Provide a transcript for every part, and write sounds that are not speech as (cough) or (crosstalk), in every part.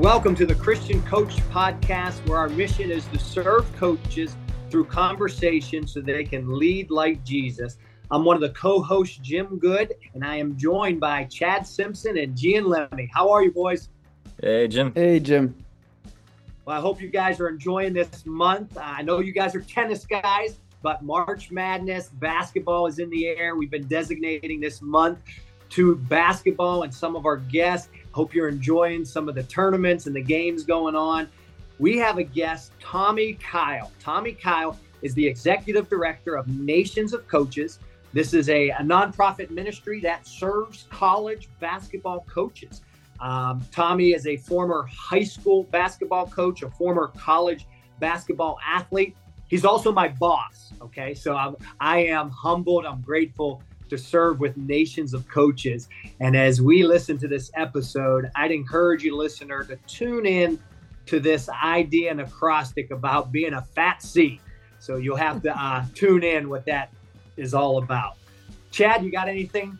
Welcome to the Christian Coach Podcast, where our mission is to serve coaches through conversation so they can lead like Jesus. I'm one of the co-hosts, Jim Good, and I am joined by Chad Simpson and Gian Lemmy. How are you, boys? Hey, Jim. Hey, Jim. Well, I hope you guys are enjoying this month. I know you guys are tennis guys, but March Madness basketball is in the air. We've been designating this month to basketball and some of our guests Hope you're enjoying some of the tournaments and the games going on. We have a guest, Tommy Kyle. Tommy Kyle is the executive director of Nations of Coaches. This is a, a nonprofit ministry that serves college basketball coaches. Um, Tommy is a former high school basketball coach, a former college basketball athlete. He's also my boss. Okay. So I'm, I am humbled. I'm grateful to serve with nations of coaches. And as we listen to this episode, I'd encourage you, listener, to tune in to this idea and acrostic about being a fat C. So you'll have to uh, (laughs) tune in what that is all about. Chad, you got anything?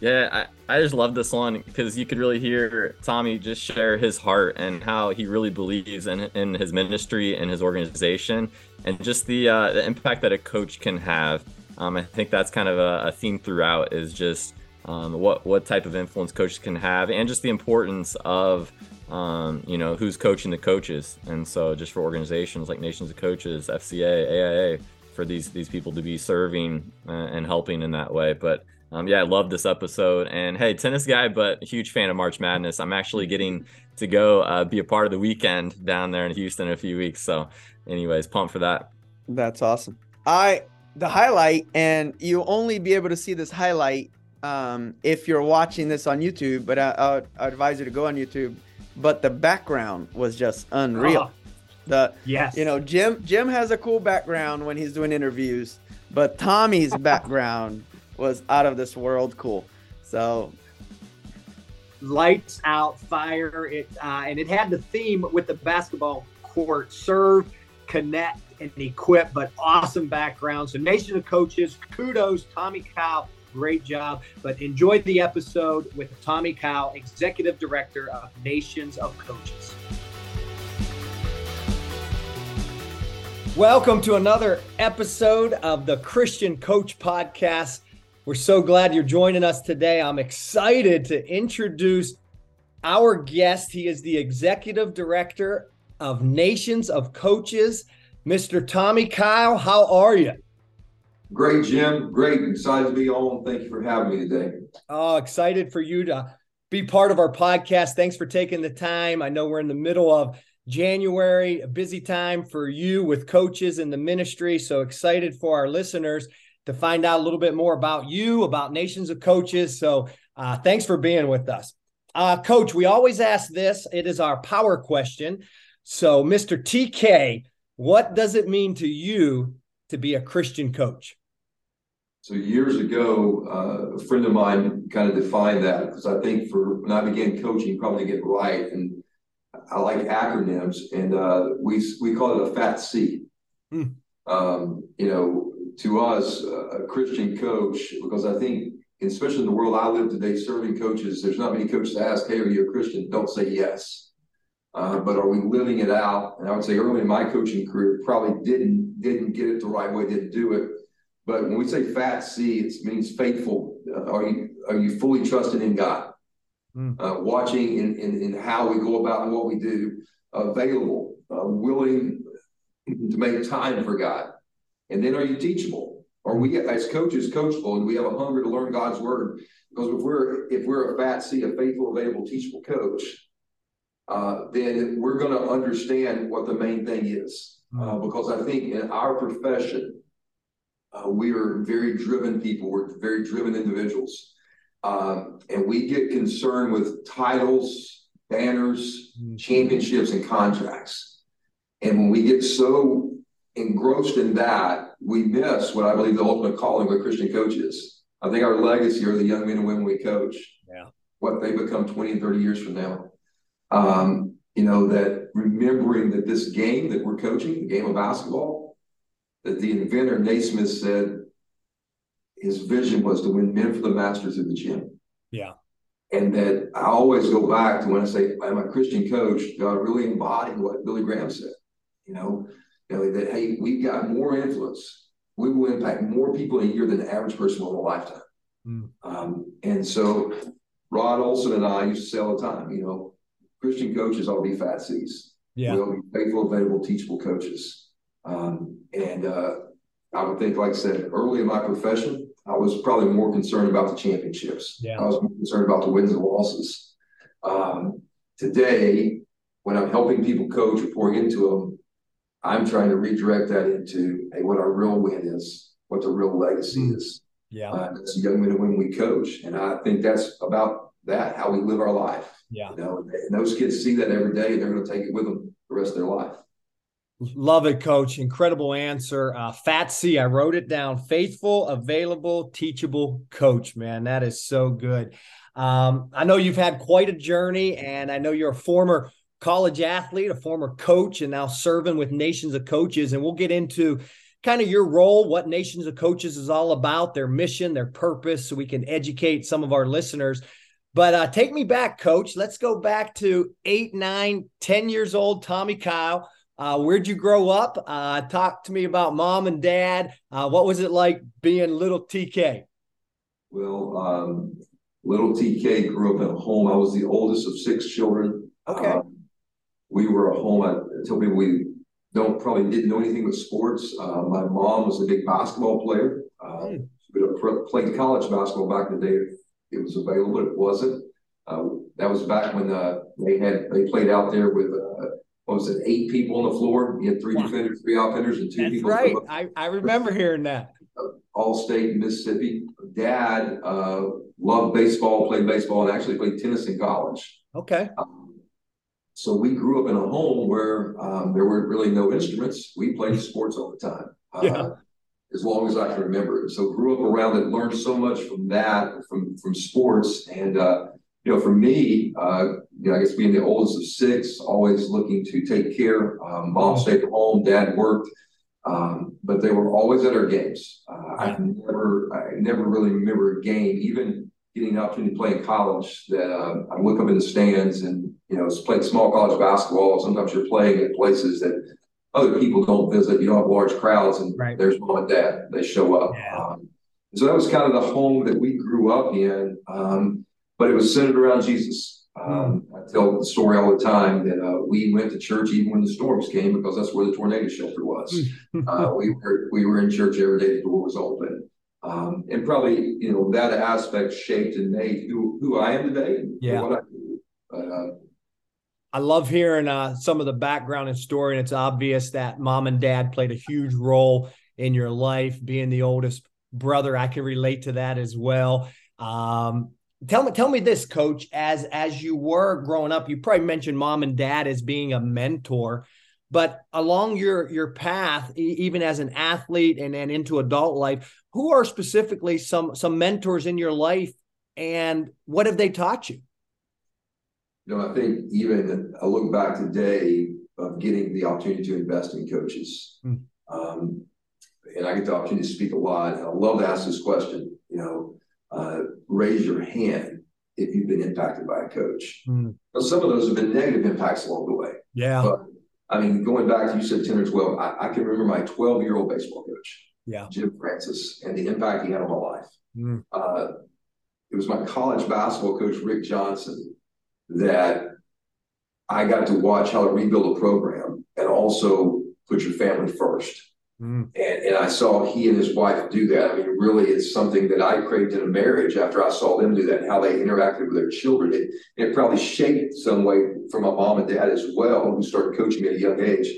Yeah, I, I just love this one because you could really hear Tommy just share his heart and how he really believes in, in his ministry and his organization and just the, uh, the impact that a coach can have um, I think that's kind of a, a theme throughout is just um, what what type of influence coaches can have, and just the importance of um, you know who's coaching the coaches. And so, just for organizations like Nations of Coaches, FCA, AIA, for these these people to be serving uh, and helping in that way. But um, yeah, I love this episode. And hey, tennis guy, but huge fan of March Madness. I'm actually getting to go uh, be a part of the weekend down there in Houston in a few weeks. So, anyways, pumped for that. That's awesome. I the highlight, and you'll only be able to see this highlight um, if you're watching this on YouTube. But I, I, advise you to go on YouTube. But the background was just unreal. Oh, the yes, you know, Jim Jim has a cool background when he's doing interviews, but Tommy's (laughs) background was out of this world cool. So lights out, fire. It uh, and it had the theme with the basketball court: serve, connect, and equip, but awesome background. So, Nation of Coaches, kudos, Tommy Kyle. Great job. But enjoy the episode with Tommy Kyle, Executive Director of Nations of Coaches. Welcome to another episode of the Christian Coach Podcast. We're so glad you're joining us today. I'm excited to introduce our guest. He is the Executive Director of Nations of Coaches. Mr. Tommy Kyle, how are you? Great, Jim. Great. Excited to be on. Thank you for having me today. Oh, excited for you to be part of our podcast. Thanks for taking the time. I know we're in the middle of January, a busy time for you with coaches in the ministry. So excited for our listeners to find out a little bit more about you, about Nations of Coaches. So uh, thanks for being with us. Uh, Coach, we always ask this. It is our power question. So, Mr. TK, what does it mean to you to be a Christian coach? So years ago, uh, a friend of mine kind of defined that because I think for when I began coaching, probably get right, and I like acronyms, and uh, we we call it a fat C. Hmm. Um, you know, to us, a Christian coach, because I think, especially in the world I live today, serving coaches, there's not many coaches to ask, "Hey, are you a Christian?" Don't say yes. Uh, but are we living it out? And I would say early in my coaching career, probably didn't didn't get it the right way, didn't do it. But when we say fat C, it means faithful. Uh, are you are you fully trusted in God? Mm. Uh, watching in, in, in how we go about and what we do, available, uh, willing to make time for God. And then are you teachable? Are we as coaches coachable and we have a hunger to learn God's word? Because if we're if we're a fat C, a faithful, available, teachable coach, uh, then we're going to understand what the main thing is. Uh, hmm. because I think in our profession, uh, we are very driven people. We're very driven individuals. Um, and we get concerned with titles, banners, mm-hmm. championships, and contracts. And when we get so engrossed in that, we miss what I believe the ultimate calling of a Christian coach is. I think our legacy are the young men and women we coach. Yeah. What they become 20 and 30 years from now. Um, you know, that remembering that this game that we're coaching, the game of basketball, that the inventor Naismith said his vision was to win men for the masters of the gym. Yeah. and that I always go back to when I say I'm a Christian coach, God really embodied what Billy Graham said. You know, you know that hey, we've got more influence. We will impact more people in a year than the average person will in a lifetime. Mm. Um, and so Rod Olson and I used to say all the time, you know, Christian coaches ought to be fat C's. Yeah. We'll be faithful, available, teachable coaches. Um, and uh, I would think, like I said, early in my profession, I was probably more concerned about the championships. Yeah. I was more concerned about the wins and losses. Um, today, when I'm helping people coach or pouring into them, I'm trying to redirect that into hey, what our real win is, what the real legacy mm. is. Yeah, uh, that's young men and women we coach, and I think that's about that how we live our life. Yeah, you know, and those kids see that every day, and they're going to take it with them the rest of their life. Love it, coach. Incredible answer. Uh, Fat C, I wrote it down. Faithful, available, teachable coach, man. That is so good. Um, I know you've had quite a journey, and I know you're a former college athlete, a former coach, and now serving with Nations of Coaches. And we'll get into kind of your role, what Nations of Coaches is all about, their mission, their purpose, so we can educate some of our listeners. But uh, take me back, coach. Let's go back to eight, nine, ten years old, Tommy Kyle uh, where'd you grow up? Uh, talk to me about mom and dad. Uh, what was it like being little TK? Well, um, little TK grew up in a home. I was the oldest of six children. Okay. Um, we were a home. I tell people we don't probably didn't know anything with sports. Uh, my mom was a big basketball player. Mm. She played college basketball back in the day. It was available, but it wasn't. Uh, that was back when uh, they had they played out there with what was it, eight people on the floor. You had three defenders, three offenders, and two That's people. Right. I, I remember hearing that. All state Mississippi. Dad uh, loved baseball, played baseball, and actually played tennis in college. Okay. Um, so we grew up in a home where um, there were really no instruments. We played sports all the time. Uh, yeah. As long as I can remember. So grew up around it, learned so much from that, from from sports, and uh, you know, for me, uh, you know, I guess being the oldest of six, always looking to take care. Um, mom stayed at home, dad worked, um, but they were always at our games. Uh, I never, I never really remember a game, even getting an opportunity to play in college. That uh, I look up in the stands and you know, played small college basketball. Sometimes you're playing at places that other people don't visit. You don't have large crowds, and right. there's mom and dad. They show up. Yeah. Um, so that was kind of the home that we grew up in. Um, but it was centered around Jesus. Um, I tell the story all the time that uh, we went to church even when the storms came because that's where the tornado shelter was. (laughs) uh, we were we were in church every day; the door was open, um, and probably you know that aspect shaped and made who who I am today. yeah. Uh, I love hearing uh, some of the background and story, and it's obvious that mom and dad played a huge role in your life. Being the oldest brother, I can relate to that as well. Um, tell me tell me this coach as as you were growing up you probably mentioned mom and dad as being a mentor but along your your path even as an athlete and, and into adult life who are specifically some some mentors in your life and what have they taught you you know i think even i look back today of getting the opportunity to invest in coaches mm. um, and i get the opportunity to speak a lot and i love to ask this question you know uh, raise your hand if you've been impacted by a coach. Mm. some of those have been negative impacts along the way. Yeah. But, I mean, going back to you said 10 or 12, I, I can remember my 12 year old baseball coach, yeah, Jim Francis, and the impact he had on my life. Mm. Uh, it was my college basketball coach, Rick Johnson, that I got to watch how to rebuild a program and also put your family first. Mm. And, and I saw he and his wife do that. I mean, really, it's something that I craved in a marriage after I saw them do that and how they interacted with their children. It, it probably shaped some way for my mom and dad as well, who started coaching me at a young age.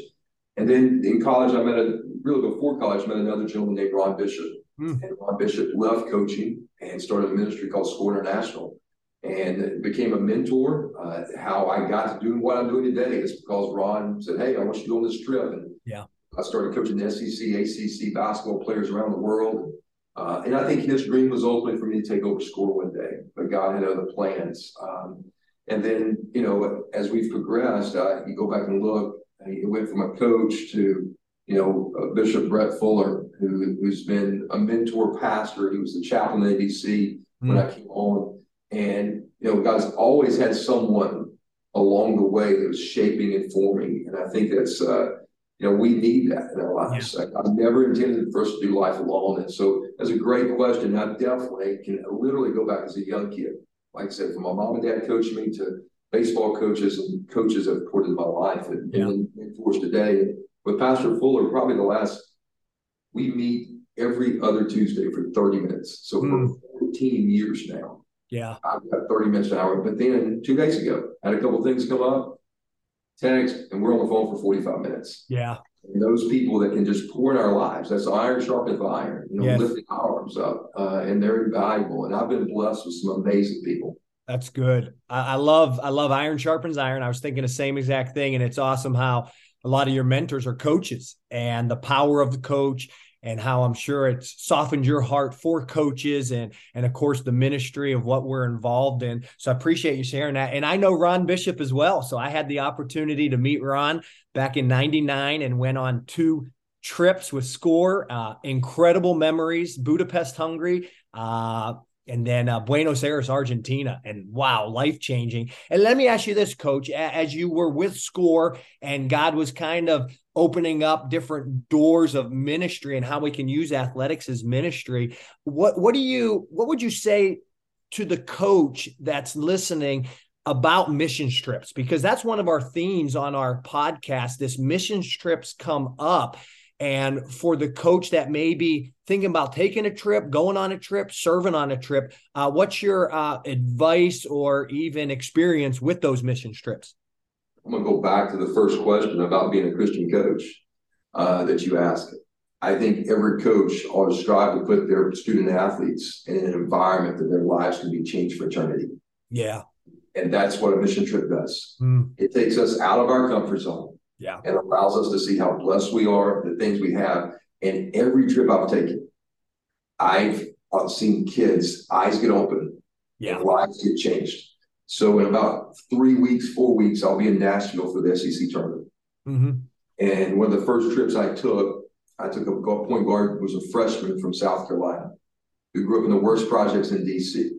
And then in college, I met a really before college, I met another gentleman named Ron Bishop. Mm. And Ron Bishop left coaching and started a ministry called Score International and became a mentor. Uh, how I got to doing what I'm doing today is because Ron said, Hey, I want you to go on this trip. And yeah I started coaching the SEC, ACC basketball players around the world. Uh, and I think his dream was ultimately for me to take over score one day, but God had other plans. Um, and then, you know, as we've progressed, uh, you go back and look, he went from a coach to, you know, uh, Bishop Brett Fuller, who, who's been a mentor pastor. He was the chaplain at ABC mm. when I came on. And you know, God's always had someone along the way that was shaping and forming. And I think that's, uh, you know, we need that in our lives. Yeah. I, have never intended for us to do life alone. And so that's a great question. I definitely can literally go back as a young kid. Like I said, from my mom and dad coaching me to baseball coaches and coaches have poured into my life and, yeah. and enforced today. With Pastor Fuller, probably the last, we meet every other Tuesday for 30 minutes. So mm. for 14 years now. Yeah. I've got 30 minutes an hour. But then two days ago, I had a couple things come up, text, and we're on the phone for 45 minutes. Yeah. And those people that can just pour in our lives, that's iron sharpeneth iron, you know, yes. lifting arms up, uh, and they're invaluable. And I've been blessed with some amazing people. That's good. I, I love, I love iron sharpens iron. I was thinking the same exact thing, and it's awesome how a lot of your mentors are coaches and the power of the coach and how I'm sure it's softened your heart for coaches and and of course the ministry of what we're involved in. So I appreciate you sharing that. And I know Ron Bishop as well. So I had the opportunity to meet Ron back in 99 and went on two trips with score uh, incredible memories budapest hungary uh, and then uh, Buenos Aires, Argentina, and wow, life changing. And let me ask you this, Coach: as you were with Score, and God was kind of opening up different doors of ministry and how we can use athletics as ministry. What what do you what would you say to the coach that's listening? about mission trips because that's one of our themes on our podcast this mission trips come up and for the coach that may be thinking about taking a trip, going on a trip, serving on a trip, uh, what's your uh, advice or even experience with those mission trips? I'm going to go back to the first question about being a Christian coach uh, that you asked. I think every coach ought to strive to put their student athletes in an environment that their lives can be changed for eternity. Yeah. And that's what a mission trip does. Mm. It takes us out of our comfort zone yeah. And allows us to see how blessed we are, the things we have. And every trip I've taken, I've, I've seen kids' eyes get open, yeah. lives get changed. So in about three weeks, four weeks, I'll be in Nashville for the SEC tournament. Mm-hmm. And one of the first trips I took, I took a point guard was a freshman from South Carolina who grew up in the worst projects in D.C.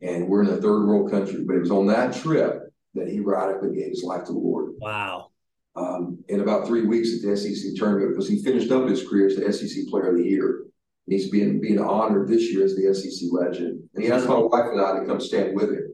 And we're in a third world country, but it was on that trip that he radically gave his life to the Lord. Wow um, in about three weeks at the SEC tournament because he finished up his career as the SEC Player of the Year. And he's being being honored this year as the SEC legend. And he asked my wife and I to come stand with him.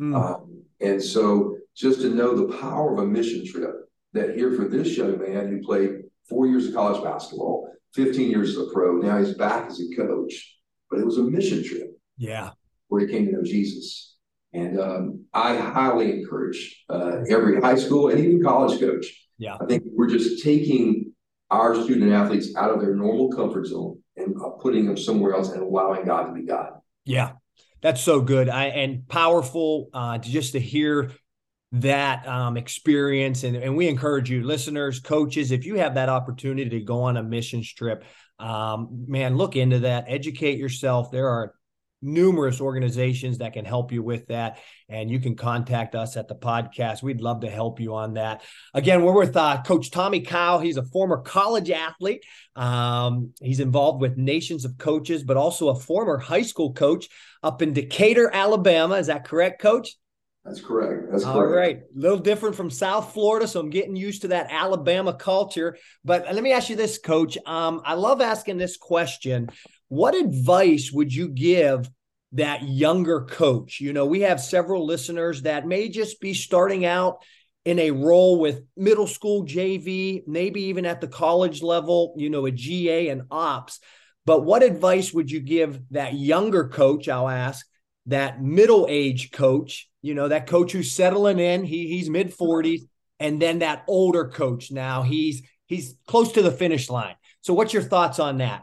Mm. Um, and so just to know the power of a mission trip that here for this young man who played four years of college basketball, 15 years as a pro, now he's back as a coach. But it was a mission trip. Yeah. Where he came to know Jesus. And um, I highly encourage uh, every high school and even college coach. Yeah. I think we're just taking our student athletes out of their normal comfort zone and uh, putting them somewhere else and allowing God to be God. Yeah. That's so good. I and powerful uh, to just to hear that um, experience. And, and we encourage you, listeners, coaches, if you have that opportunity to go on a mission trip, um, man, look into that, educate yourself. There are numerous organizations that can help you with that. And you can contact us at the podcast. We'd love to help you on that. Again, we're with uh, Coach Tommy Kyle. He's a former college athlete. Um, he's involved with Nations of Coaches, but also a former high school coach up in Decatur, Alabama. Is that correct, Coach? That's correct. That's correct. right. A little different from South Florida, so I'm getting used to that Alabama culture. But let me ask you this, Coach. Um, I love asking this question. What advice would you give that younger coach? You know, we have several listeners that may just be starting out in a role with middle school JV, maybe even at the college level, you know, a GA and ops. But what advice would you give that younger coach? I'll ask that middle age coach, you know, that coach who's settling in, he, he's mid 40s, and then that older coach now, he's he's close to the finish line. So what's your thoughts on that?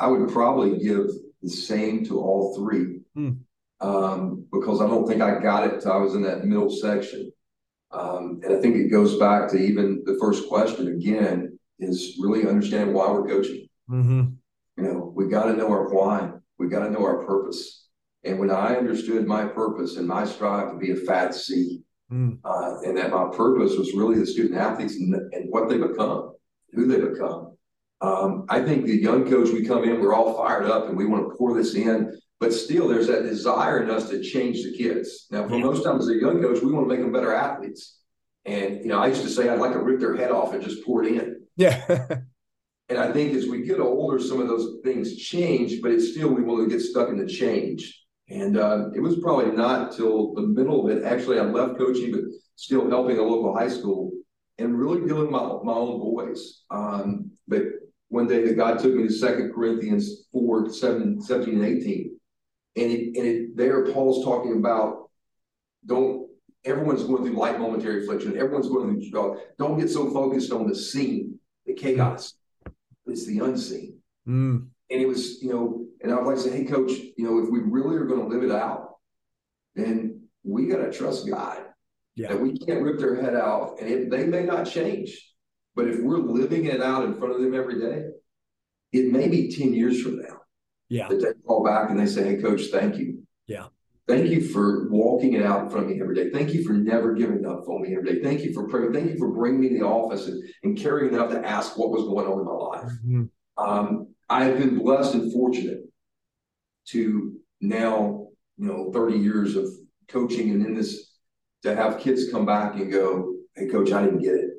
I would probably give the same to all three hmm. um, because I don't think I got it until I was in that middle section. Um, and I think it goes back to even the first question again is really understanding why we're coaching. Mm-hmm. You know, we got to know our why. We got to know our purpose. And when I understood my purpose and my strive to be a fat C, mm. uh, and that my purpose was really the student athletes and, and what they become, who they become, um, I think the young coach, we come in, we're all fired up and we want to pour this in. but still there's that desire in us to change the kids. Now, for yeah. most times as a young coach, we want to make them better athletes. And you know, I used to say I'd like to rip their head off and just pour it in. Yeah. (laughs) and I think as we get older, some of those things change, but it's still we want to get stuck in the change. And uh, it was probably not till the middle of it. Actually, I left coaching, but still helping a local high school and really dealing my, my own boys. Um, but one day that God took me to Second Corinthians 4, 7, 17, and 18. And it, and it, there Paul's talking about don't everyone's going through light momentary affliction. Everyone's going through don't get so focused on the seen, the chaos. It's the unseen. Mm. And it was, you know, and I would like to say, hey, coach, you know, if we really are going to live it out, then we got to trust God. Yeah. That we can't rip their head off and it, they may not change, but if we're living it out in front of them every day, it may be ten years from now. Yeah. That they call back and they say, "Hey, coach, thank you. Yeah. Thank you for walking it out in front of me every day. Thank you for never giving up on me every day. Thank you for praying. Thank you for bringing me to the office and, and caring enough to ask what was going on in my life. Mm-hmm. Um, I have been blessed and fortunate to now, you know, 30 years of coaching and in this to have kids come back and go, Hey coach, I didn't get it.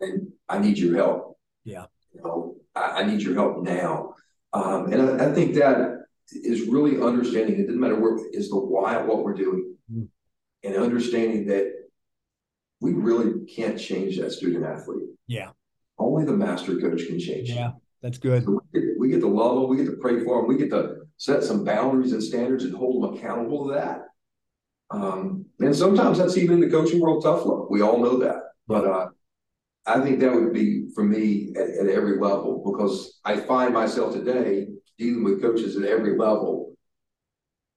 And I need your help. Yeah. You know, I, I need your help now. Um, and I, I, think that is really understanding it doesn't matter where is the why of what we're doing mm. and understanding that we really can't change that student athlete. Yeah. Only the master coach can change. Yeah. That's good. So we, get, we, get, to love them. We get to pray for them. We get to set some boundaries and standards and hold them accountable to that. Um, and sometimes that's even in the coaching world tough love. We all know that. But uh, I think that would be for me at, at, every level because I find myself today dealing with coaches at every level.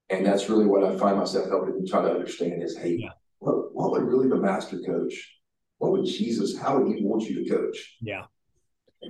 And that's really what I find myself helping them try to understand is hey, yeah. what, what would really the master coach? What would Jesus, how would he want you to coach? Yeah.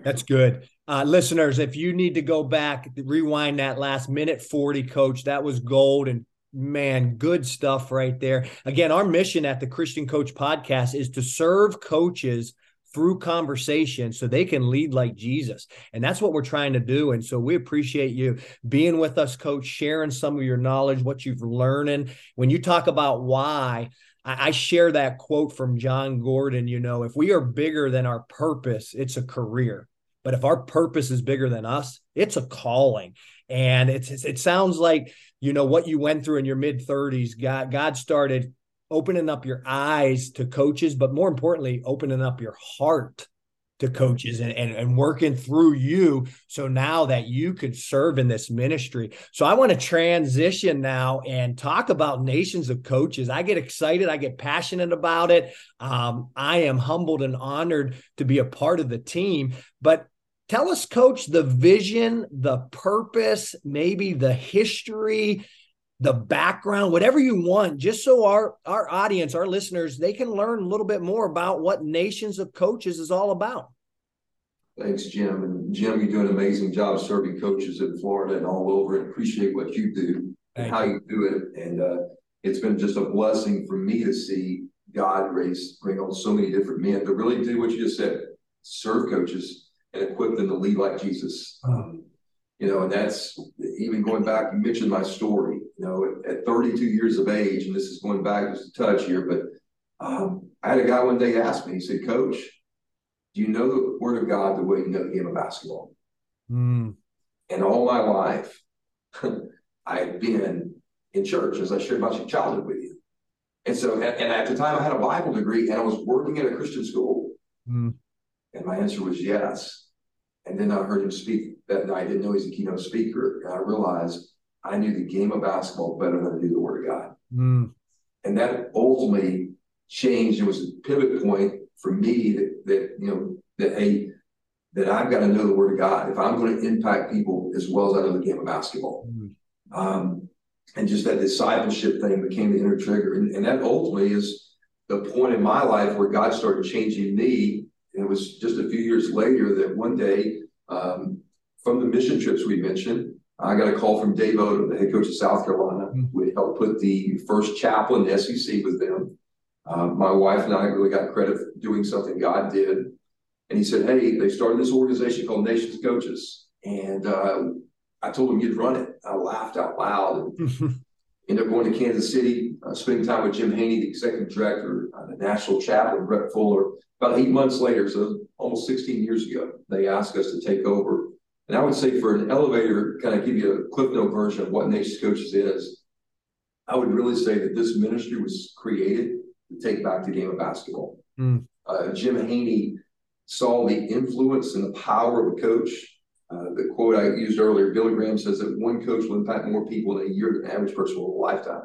That's good. Uh, listeners, if you need to go back, rewind that last minute 40, coach, that was gold. And man, good stuff right there. Again, our mission at the Christian Coach Podcast is to serve coaches through conversation so they can lead like Jesus. And that's what we're trying to do. And so we appreciate you being with us, coach, sharing some of your knowledge, what you've learning. When you talk about why, I share that quote from Jon Gordon, you know, if we are bigger than our purpose, it's a career. But if our purpose is bigger than us, it's a calling. And it's it sounds like, you know, what you went through in your mid 30s, God God started opening up your eyes to coaches, but more importantly, opening up your heart to coaches and, and, and working through you. So now that you could serve in this ministry. So i want to transition now and talk about nations of coaches. I get excited i get passionate about it. Um, i am humbled and honored to be a part of the team. But tell us coach the vision the purpose maybe the history the background, whatever you want, just so our our audience, our listeners, they can learn a little bit more about what Nations of Coaches is all about. Thanks, Jim. And Jim, you do an amazing job serving coaches in Florida and all over, and appreciate what you do Thank and how you. do it. And uh, it's been just a blessing for me to see God raise bring on so many different men to really do what you just said: serve coaches and equip them to lead like Jesus. Uh-huh. You know, and that's even going back, you mentioned my story, you know, at, at 32 years of age, and this is going back just a touch here, but um, I had a guy one day ask me, he said, Coach, do you know the word of God the way you know the game of basketball? Mm. And all my life, (laughs) I've been in church, as I shared my childhood with you. And so, and, and, at the time, I had a Bible degree and I was working at a Christian school. Mm. And my answer was yes. And then I heard him speak that. I didn't know he's a keynote speaker. And I realized I knew the game of basketball better than I knew the Word of God. Mm. And that ultimately changed. It was a pivot point for me that, that you know, that, hey, that I've got to know the Word of God if I'm going to impact people as well as I know the game of basketball. Mm. Um, and just that discipleship thing became the inner trigger. And, and that ultimately is the point in my life where God started changing me and it was just a few years later that one day, um, from the mission trips we mentioned, I got a call from Dave Odom, the head coach of South Carolina, mm-hmm. who helped put the first chapel in the SEC with them. Uh, my wife and I really got credit for doing something God did. And he said, Hey, they started this organization called Nations Coaches. And uh, I told him you'd run it. I laughed out loud. And (laughs) ended up going to Kansas City, uh, spending time with Jim Haney, the executive director, uh, the national chaplain, Brett Fuller. About eight months later, so almost 16 years ago, they asked us to take over. And I would say for an elevator, kind of give you a clip note version of what Nations Coaches is, I would really say that this ministry was created to take back the game of basketball. Mm. Uh, Jim Haney saw the influence and the power of a coach uh, the quote I used earlier, Billy Graham says that one coach will impact more people in a year than an average person will in a lifetime.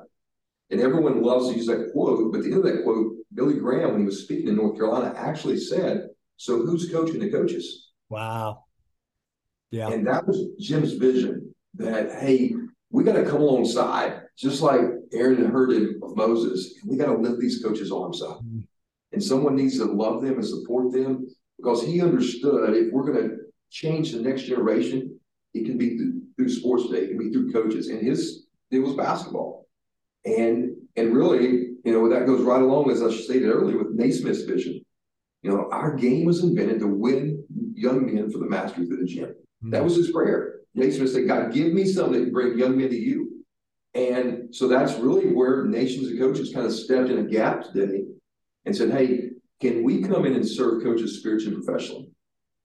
And everyone loves to use that quote, but at the end of that quote, Billy Graham, when he was speaking in North Carolina, actually said, So who's coaching the coaches? Wow. Yeah. And that was Jim's vision that, hey, we got to come alongside, just like Aaron did of Moses, and we got to lift these coaches' arms up. Mm-hmm. And someone needs to love them and support them because he understood if we're going to change the next generation, it can be through, through sports today, it can be through coaches. And his it was basketball. And and really, you know, that goes right along, as I stated earlier, with Naismith's vision. You know, our game was invented to win young men for the mastery through the gym. That was his prayer. Naismith said, God, give me something that can bring young men to you. And so that's really where nations and coaches kind of stepped in a gap today and said, hey, can we come in and serve coaches spiritually and professionally?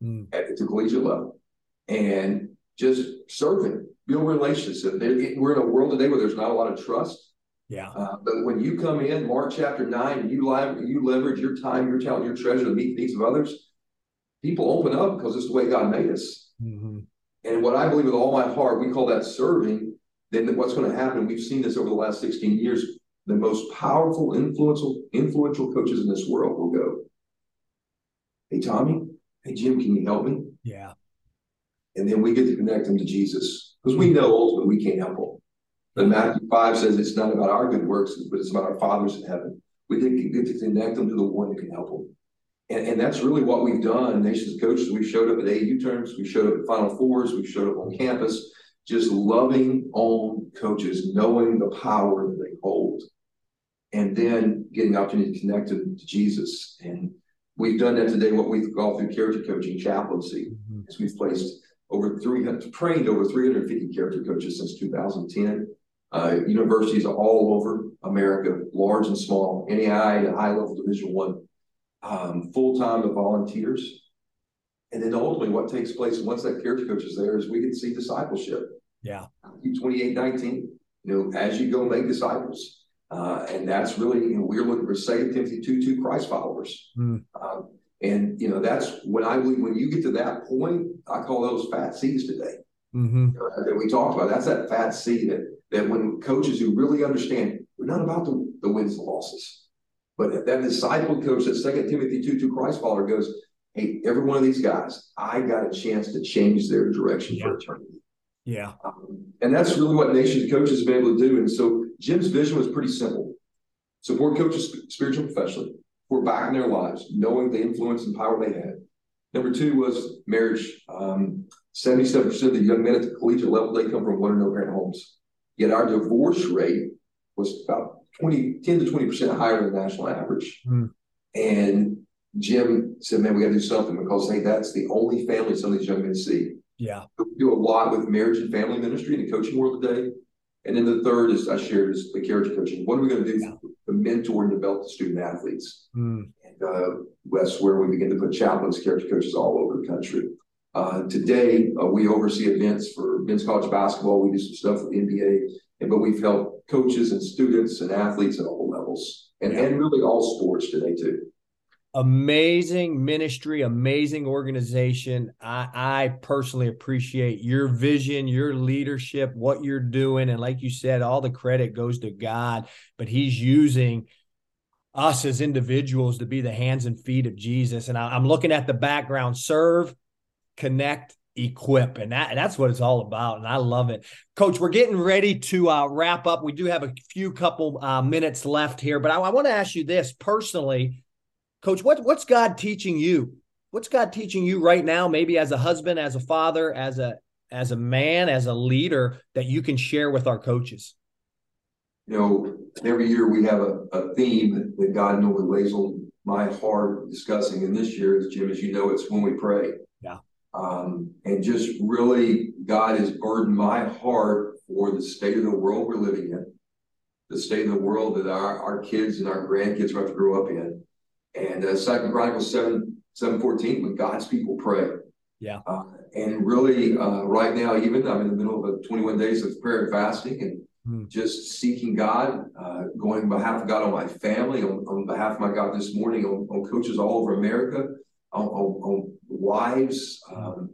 mm. at the collegiate level and just serving, build relationships. We're in a world today where there's not a lot of trust. Yeah. Uh, but when you come in, Mark chapter nine, you live, you leverage your time, your talent, your treasure to meet the needs of others. People open up because it's the way God made us. Mm-hmm. And what I believe with all my heart, we call that serving. Then what's going to happen? We've seen this over the last 16 years. The most powerful, influential, influential coaches in this world will go. Hey, Tommy, hey, Jim, can you help me? Yeah. And then we get to connect them to Jesus because we know ultimately we can't help them. But Matthew 5 says it's not about our good works, but it's about our Father's in heaven. We get to connect them to the one who can help them. And, and that's really what we've done. Nations coaches, we showed up at AU terms, we showed up at Final Fours, we showed up on campus, just loving on coaches, knowing the power that they hold, and then getting the opportunity to connect them to Jesus. And We've done that today, what we call through character coaching chaplaincy, mm-hmm. as we've placed over 300, trained over 350 character coaches since 2010. Uh, universities all over America, large and small, NAI to high level Division One, um, full time of volunteers. And then ultimately, what takes place once that character coach is there is we can see discipleship. Yeah. 28 19, you know, as you go make disciples, uh, and that's really, you know, we're looking for Second Timothy 2 2 Christ followers. Mm. And, you know, that's when I believe when you get to that point, I call those fat C's today. Mm-hmm. Uh, that we talked about. That's that fat C that, that when coaches who really understand, we're not about the, the wins and losses. But that disciple coach, that Second Timothy 2 2 Christ follower goes, hey, every one of these guys, I got a chance to change their direction yeah. for eternity. Yeah. Um, and that's really what Nations coaches have been able to do. And so Jim's vision was pretty simple support coaches spiritually professionally, for back in their lives, knowing the influence and power they had. Number two was marriage. Um, 77% of the young men at the collegiate level, they come from one or no parent homes. Yet our divorce rate was about 20, 10 to 20% higher than the national average. Mm. And Jim said, man, we got to do something because, hey, that's the only family some of these young men see. Yeah. We do a lot with marriage and family ministry in the coaching world today. And then the third is I shared is the character coaching. What are we going to do yeah. to mentor and develop the student athletes? Mm. And uh, that's where we begin to put chaplains, character coaches all over the country. Uh, today, uh, we oversee events for men's college basketball. We do some stuff with the NBA, and, but we've helped coaches and students and athletes at all levels, and, and really all sports today too amazing ministry, amazing organization. I, I personally appreciate your vision, your leadership, what you're doing. And like you said, all the credit goes to God, but He's using us as individuals to be the hands and feet of Jesus. And I, am looking at the background serve, connect, equip and that that's what it's all about and i love it coach we're getting ready to uh, wrap up we do have a few couple uh, minutes left here but i, I want to ask you this personally Coach, what, what's God teaching you? What's God teaching you right now, maybe as a husband, as a father, as a as a man, as a leader, that you can share with our coaches? You know, every year we have a, a theme that God normally lays on my heart discussing. And this year, as Jim, as you know, it's when we pray. Um, and just really, God has burdened my heart for the state of the world we're living in, the state of the world that our, our kids and our grandkids are about to grow up in. And uh, Second Chronicles 7, 714, when God's people pray. Yeah. Uh, and really, uh, right now, even I'm in the middle of a 21 days of prayer and fasting and Hmm. just seeking God, uh, going on behalf of God on my family, on, on behalf of my God this morning, on, on coaches all over America, on, on, on wives, um,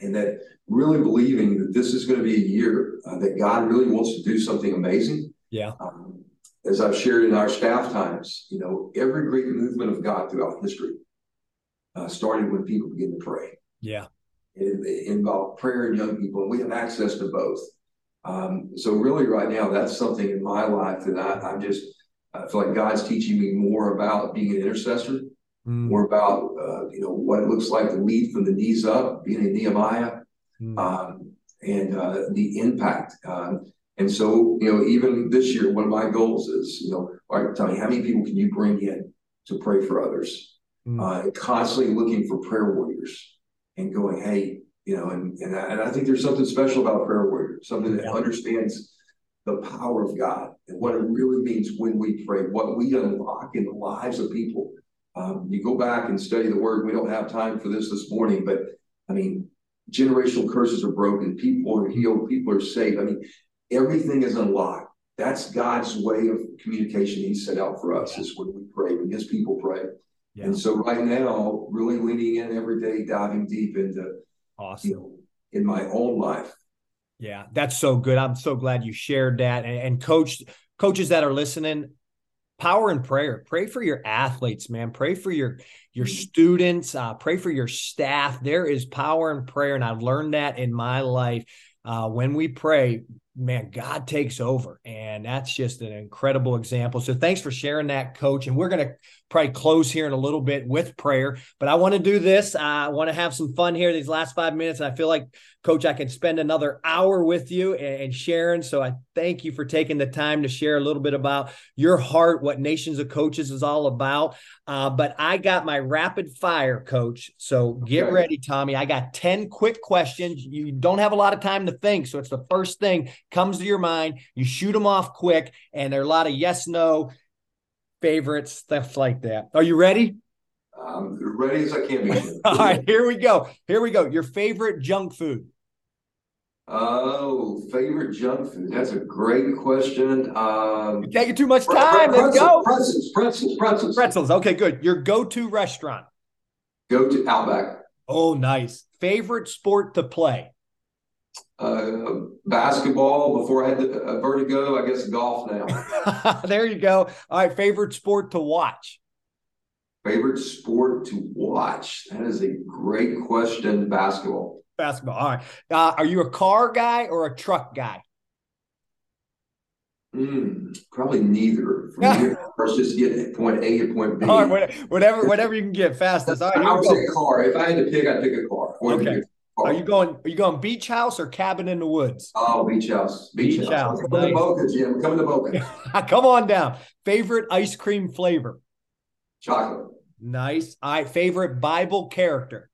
and that really believing that this is going to be a year uh, that God really wants to do something amazing. Yeah. Um, as I've shared in our staff times, you know, every great movement of God throughout history uh, started when people began to pray. Yeah. It, it involved prayer and young people, and we have access to both. Um, so really, right now, that's something in my life that I, I'm just I feel like God's teaching me more about being an intercessor, Mm, more about uh, you know what it looks like to lead from the knees up, being a Nehemiah, mm. um, and uh, the impact. Um, and so, you know, even this year, one of my goals is, you know, all right, tell me, how many people can you bring in to pray for others? Mm. Uh, constantly looking for prayer warriors and going, hey, you know, and and I, and I think there's something special about prayer warrior, something that Yeah. understands the power of God and what it really means when we pray, what we unlock in the lives of people. Um, you go back and study the word. We don't have time for this this morning, but I mean, generational curses are broken, people are healed, people are saved. I mean, everything is unlocked. That's God's way of communication He set out for us is when we pray, when His people pray. Yeah. And so right now, really leaning in every day, diving deep into Awesome. you know in my own life. Yeah, that's so good. I'm so glad you shared that. And, and coach, coaches that are listening, power and prayer. Pray for your athletes, man. Pray for your your Mhm. students. Uh, pray for your staff. There is power in prayer, and I've learned that in my life. Uh, when we pray, man, God takes over, and that's just an incredible example. So thanks for sharing that, Coach. And we're gonna probably close here in a little bit with prayer, but I want to do this. I want to have some fun here these last five minutes, and I feel like Coach, I can spend another hour with you and, and sharing. So I thank you for taking the time to share a little bit about your heart, what Nations of Coaches is all about. Uh, but I got my rapid fire, Coach. So get Okay. ready, Tommy. I got 10 quick questions. You don't have a lot of time to think. So it's the first thing comes to your mind. You shoot them off quick, and there are a lot of yes, no, favorites, stuff like that. Are you ready? Um, ready as I can be. (laughs) All right, here we go. Here we go. Your favorite junk food. Oh, favorite junk food. That's a great question. Um, You're taking too much time. Let's go. Pretzels, pretzels, pretzels. Pretzels. Okay, good. Your go-to restaurant. Go to Outback. Oh, nice. Favorite sport to play. Uh, basketball before I had the uh, vertigo. I guess golf now. (laughs) there you go. All right. Favorite sport to watch. Favorite sport to watch. That is a great question. Basketball. Basketball. All right. Uh, are you a car guy or a truck guy? Hmm, probably neither. Let's (laughs) just get point A to point B. All right. what- Whatever, whatever you can get fastest. All right. I would say car. If I had to pick, I'd pick a car. Okay. pick a car. Are you going? Are you going beach house or cabin in the woods? Oh, beach house. Beach, Beach house. house, coming nice. to Boca, Jim. I'm coming to Boca. Come on down. Favorite ice cream flavor. Chocolate. Nice. All right. Favorite Bible character.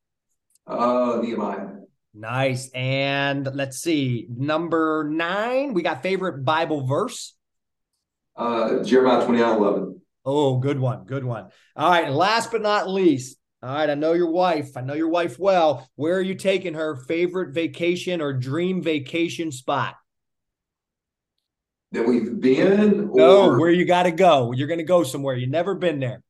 Uh, Nehemiah. Nice. And let's see. Number nine. We got favorite Bible verse. Uh, Jeremiah 29 11. Oh, good one. Good one. All right. And last but not least, all right. I know your wife. I know your wife well. Where are you taking her favorite vacation or dream vacation spot? That we've been, No, where you got to go. You're going to go somewhere. You've never been there.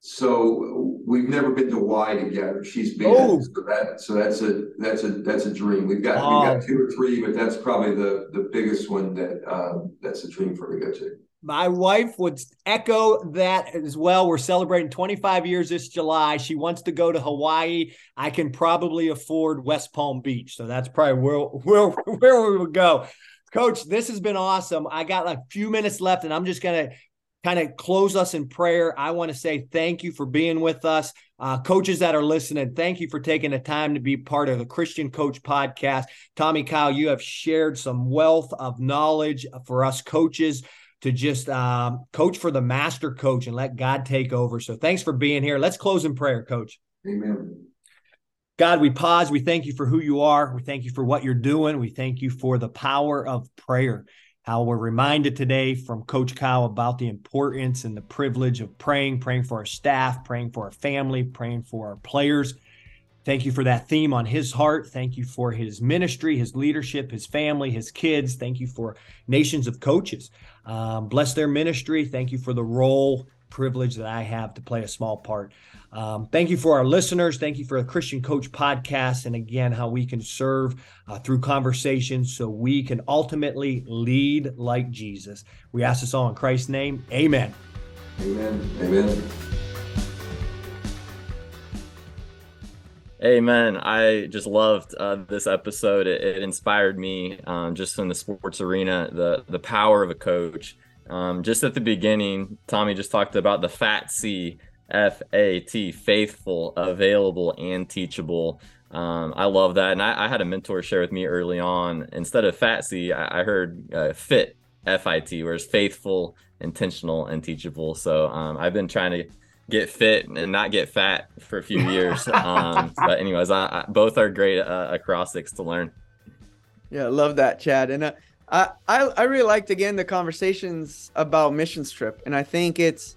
So we've never been to Hawaii together. She's been, Oh. so that so that's a that's a that's a dream. We've got Oh. we've got two or three, but that's probably the the biggest one that um, that's a dream for her to go to. My wife would echo that as well. We're celebrating 25 years this July. She wants to go to Hawaii. I can probably afford West Palm Beach. So that's probably where, where, (laughs) where we would go. Coach, this has been awesome. I got a few minutes left, and I'm just going to kind of close us in prayer. I want to say thank you for being with us. Uh, coaches that are listening, thank you for taking the time to be part of the Christian Coach Podcast. Tommy Kyle, you have shared some wealth of knowledge for us coaches to just um, coach for the master coach and let God take over. So thanks for being here. Let's close in prayer, coach. Amen. God, we pause. We thank you for who you are. We thank you for what you're doing. We thank you for the power of prayer. How we're reminded today from Coach Kyle about the importance and the privilege of praying, praying for our staff, praying for our family, praying for our players. Thank you for that theme on his heart. Thank you for his ministry, his leadership, his family, his kids. Thank you for nations of coaches. Um, bless their ministry. Thank you for the role, privilege that I have to play a small part. Um, thank you for our listeners. Thank you for the Christian Coach podcast. And again, how we can serve uh, through conversations so we can ultimately lead like Jesus. We ask this all in Christ's name. Amen. Amen. Amen. Amen. I just loved uh, this episode. It, it inspired me um, just in the sports arena, the the power of a coach. Um, just at the beginning, Tommy just talked about the fat C F A T, faithful, available, and teachable. Um, I love that. And I, I, had a mentor share with me early on. Instead of FAT I, I heard uh, fit, F I T, whereas faithful, intentional, and teachable. So um, I've been trying to get fit and not get fat for a few years. (laughs) Um, but, anyways, I, I, both are great uh, acrostics to learn. Yeah, love that, Chad. And uh, I, I really liked, again, the conversations about missions trip. And I think it's,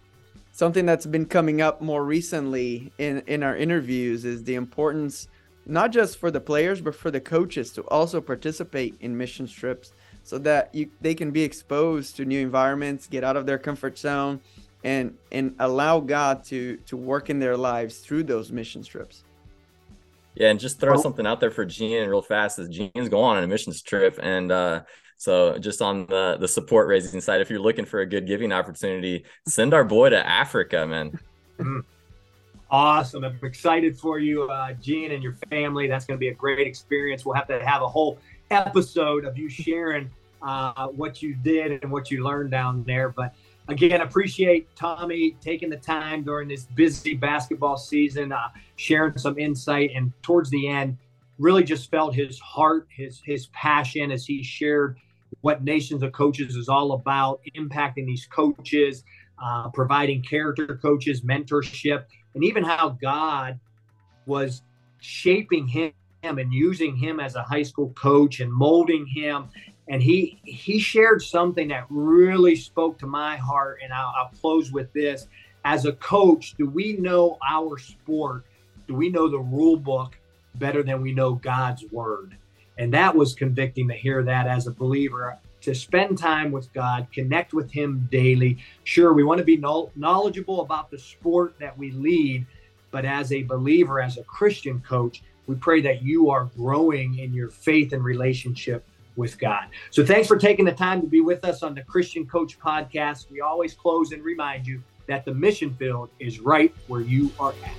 something that's been coming up more recently in in our interviews is the importance not just for the players but for the coaches to also participate in mission trips so that you they can be exposed to new environments get out of their comfort zone and and allow god to to work in their lives through those mission trips yeah and just throw something out there for Gian real fast as Gian's going on a missions trip and uh so just on the the support raising side, if you're looking for a good giving opportunity, send our boy to Africa, man. Mm-hmm. Awesome. I'm excited for you, uh, Gian, and your family. That's going to be a great experience. We'll have to have a whole episode of you sharing uh, what you did and what you learned down there. But again, appreciate Tommy taking the time during this busy basketball season, uh, sharing some insight. And towards the end, really just felt his heart, his his passion as he shared what Nations of Coaches is all about, impacting these coaches, uh, providing character coaches, mentorship, and even how God was shaping him and using him as a high school coach and molding him. And he he shared something that really spoke to my heart. And I'll, I'll close with this: As a coach, do we know our sport? Do we know the rule book better than we know God's word? And that was convicting to hear that as a believer, to spend time with God, connect with Him daily. Sure, we want to be knowledgeable about the sport that we lead, but as a believer, as a Christian coach, we pray that you are growing in your faith and relationship with God. So thanks for taking the time to be with us on the Christian Coach podcast. We always close and remind you that the mission field is right where you are at.